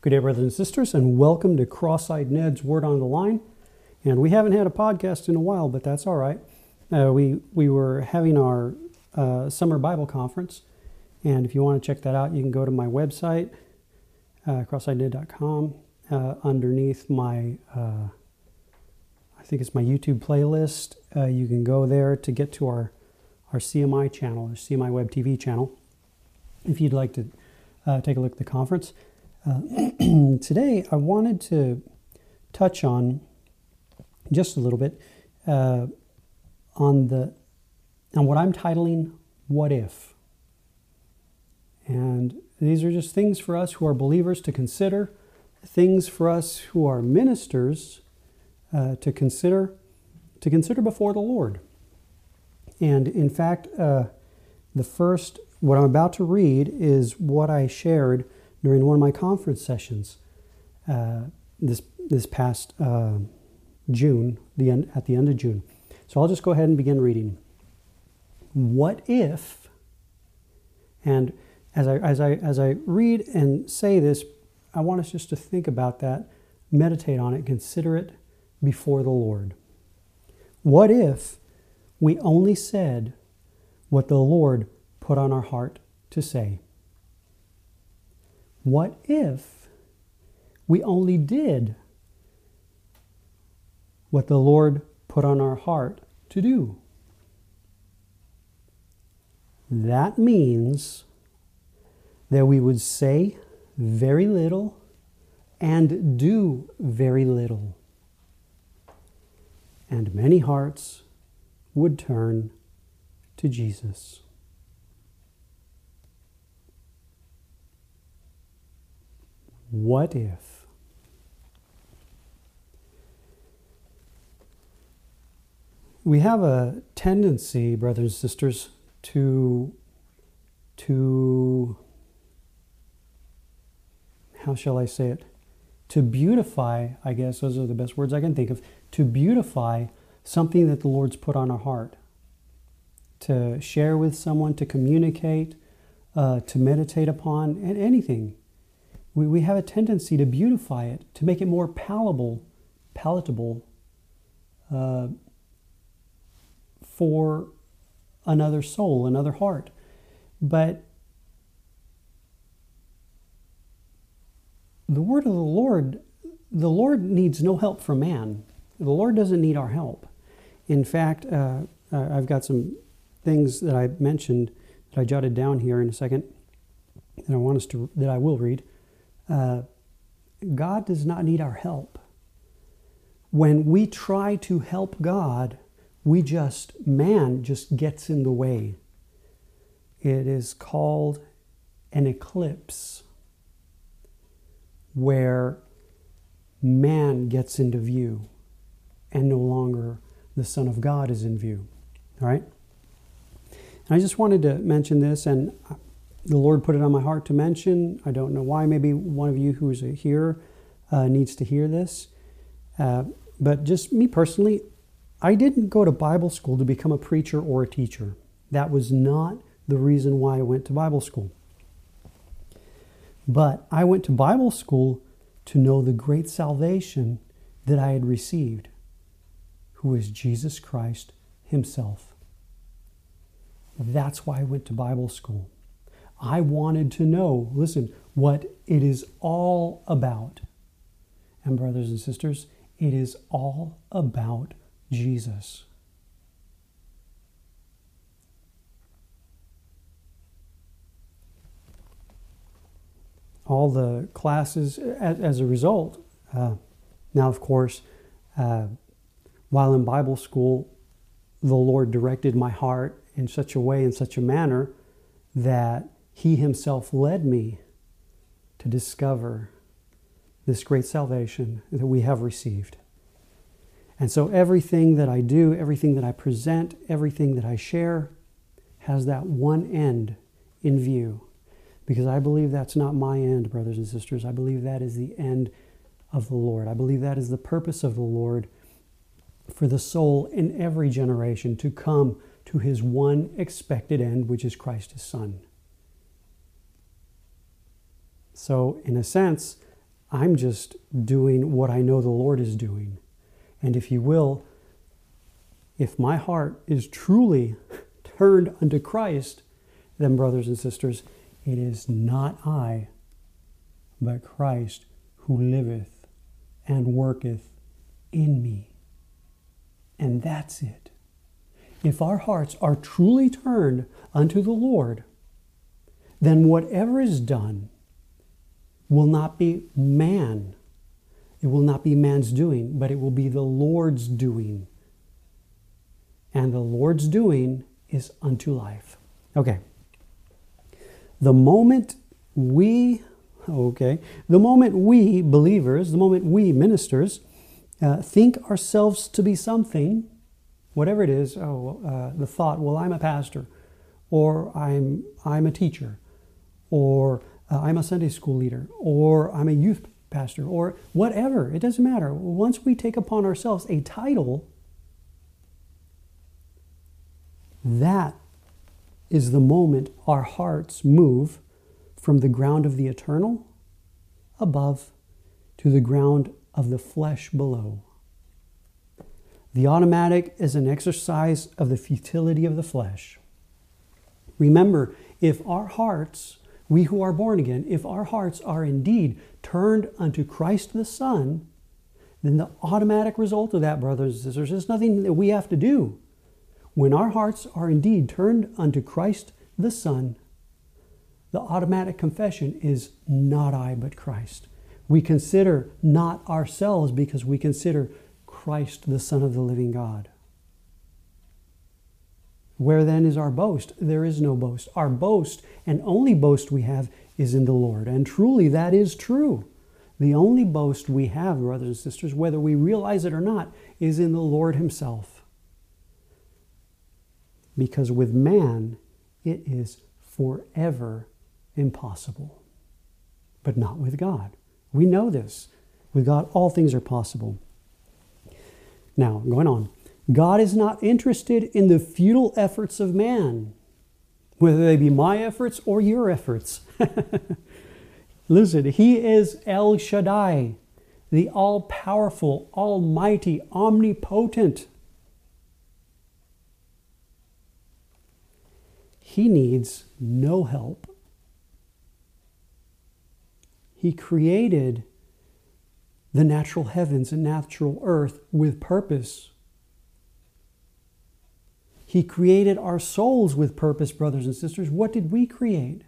Good day, brothers and sisters, and welcome to Cross Eyed Ned's Word on the Line. And we haven't had a podcast in a while, but that's all right. Uh, we, we were having our uh, summer Bible conference, and if you want to check that out, you can go to my website, uh, crosseyedned.com. Uh, underneath my, uh, I think it's my YouTube playlist, uh, you can go there to get to our, our CMI channel, our CMI Web TV channel, if you'd like to uh, take a look at the conference. Uh, today, I wanted to touch on just a little bit uh, on the on what I'm titling "What If," and these are just things for us who are believers to consider, things for us who are ministers uh, to consider to consider before the Lord. And in fact, uh, the first what I'm about to read is what I shared during one of my conference sessions uh, this this past uh, June, the end, at the end of June. So I'll just go ahead and begin reading. What if, and as I, as I, as I read and say this, I want us just to think about that, meditate on it, consider it before the Lord. What if we only said what the Lord put on our heart to say? What if we only did what the Lord put on our heart to do? That means that we would say very little and do very little. And many hearts would turn to Jesus. What if? We have a tendency, brothers and sisters, to to how shall I say it? To beautify, I guess those are the best words I can think of, to beautify something that the Lord's put on our heart. To share with someone, to communicate, uh, to meditate upon, and anything we, we have a tendency to beautify it, to make it more palatable, palatable uh, for another soul, another heart. But the word of the Lord, the Lord needs no help from man. The Lord doesn't need our help. In fact, uh, I've got some things that I mentioned that I jotted down here in a second that I want us to that I will read. Uh, God does not need our help. When we try to help God, we just, man just gets in the way. It is called an eclipse where man gets into view and no longer the Son of God is in view. All right? And I just wanted to mention this, and the Lord put it on my heart to mention. I don't know why. Maybe one of you who's here uh, needs to hear this. Uh, but just me personally, I didn't go to Bible school to become a preacher or a teacher. That was not the reason why I went to Bible school. But I went to Bible school to know the great salvation that I had received, who is Jesus Christ Himself. That's why I went to Bible school. I wanted to know, listen, what it is all about. And, brothers and sisters, it is all about Jesus. All the classes, as, as a result, uh, now, of course, uh, while in Bible school, the Lord directed my heart in such a way, in such a manner, that he Himself led me to discover this great salvation that we have received. And so everything that I do, everything that I present, everything that I share has that one end in view. Because I believe that's not my end, brothers and sisters. I believe that is the end of the Lord. I believe that is the purpose of the Lord for the soul in every generation to come to his one expected end, which is Christ his Son. So, in a sense, I'm just doing what I know the Lord is doing. And if you will, if my heart is truly turned unto Christ, then, brothers and sisters, it is not I, but Christ who liveth and worketh in me. And that's it. If our hearts are truly turned unto the Lord, then whatever is done will not be man. It will not be man's doing, but it will be the Lord's doing. And the Lord's doing is unto life. Okay. The moment we, okay, the moment we believers, the moment we ministers, uh, think ourselves to be something, whatever it is, oh, uh, the thought, well, I'm a pastor, or I'm, I'm a teacher, or uh, I'm a Sunday school leader, or I'm a youth pastor, or whatever. It doesn't matter. Once we take upon ourselves a title, that is the moment our hearts move from the ground of the eternal above to the ground of the flesh below. The automatic is an exercise of the futility of the flesh. Remember, if our hearts we who are born again, if our hearts are indeed turned unto Christ the Son, then the automatic result of that, brothers and sisters, is nothing that we have to do. When our hearts are indeed turned unto Christ the Son, the automatic confession is not I, but Christ. We consider not ourselves because we consider Christ the Son of the living God. Where then is our boast? There is no boast. Our boast and only boast we have is in the Lord. And truly, that is true. The only boast we have, brothers and sisters, whether we realize it or not, is in the Lord Himself. Because with man, it is forever impossible. But not with God. We know this. With God, all things are possible. Now, going on. God is not interested in the futile efforts of man, whether they be my efforts or your efforts. Listen, He is El Shaddai, the all powerful, almighty, omnipotent. He needs no help. He created the natural heavens and natural earth with purpose. He created our souls with purpose, brothers and sisters. What did we create?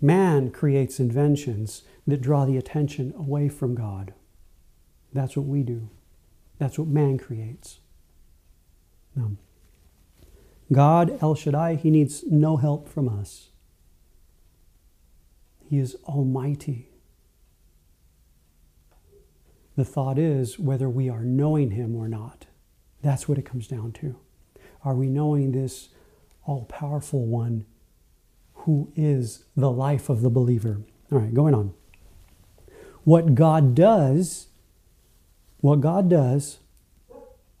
Man creates inventions that draw the attention away from God. That's what we do. That's what man creates. No. God, El Shaddai, He needs no help from us. He is almighty. The thought is whether we are knowing Him or not. That's what it comes down to. Are we knowing this all powerful one who is the life of the believer? All right, going on. What God does, what God does,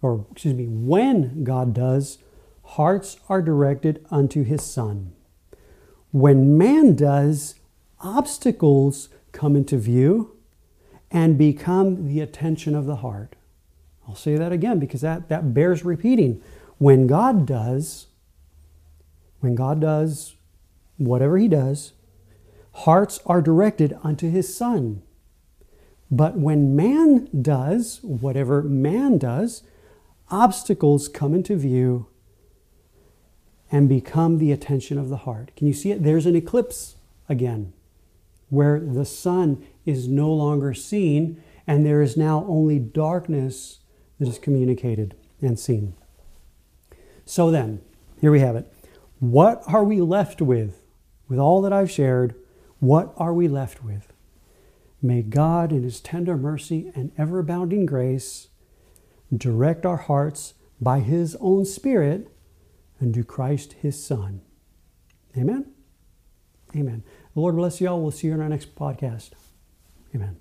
or excuse me, when God does, hearts are directed unto his Son. When man does, obstacles come into view and become the attention of the heart. I'll say that again because that, that bears repeating. When God does, when God does whatever He does, hearts are directed unto His Son. But when man does whatever man does, obstacles come into view and become the attention of the heart. Can you see it? There's an eclipse again, where the sun is no longer seen and there is now only darkness that is communicated and seen. So then, here we have it. What are we left with? With all that I've shared, what are we left with? May God, in His tender mercy and ever abounding grace, direct our hearts by His own Spirit unto Christ His Son. Amen. Amen. The Lord bless you all. We'll see you in our next podcast. Amen.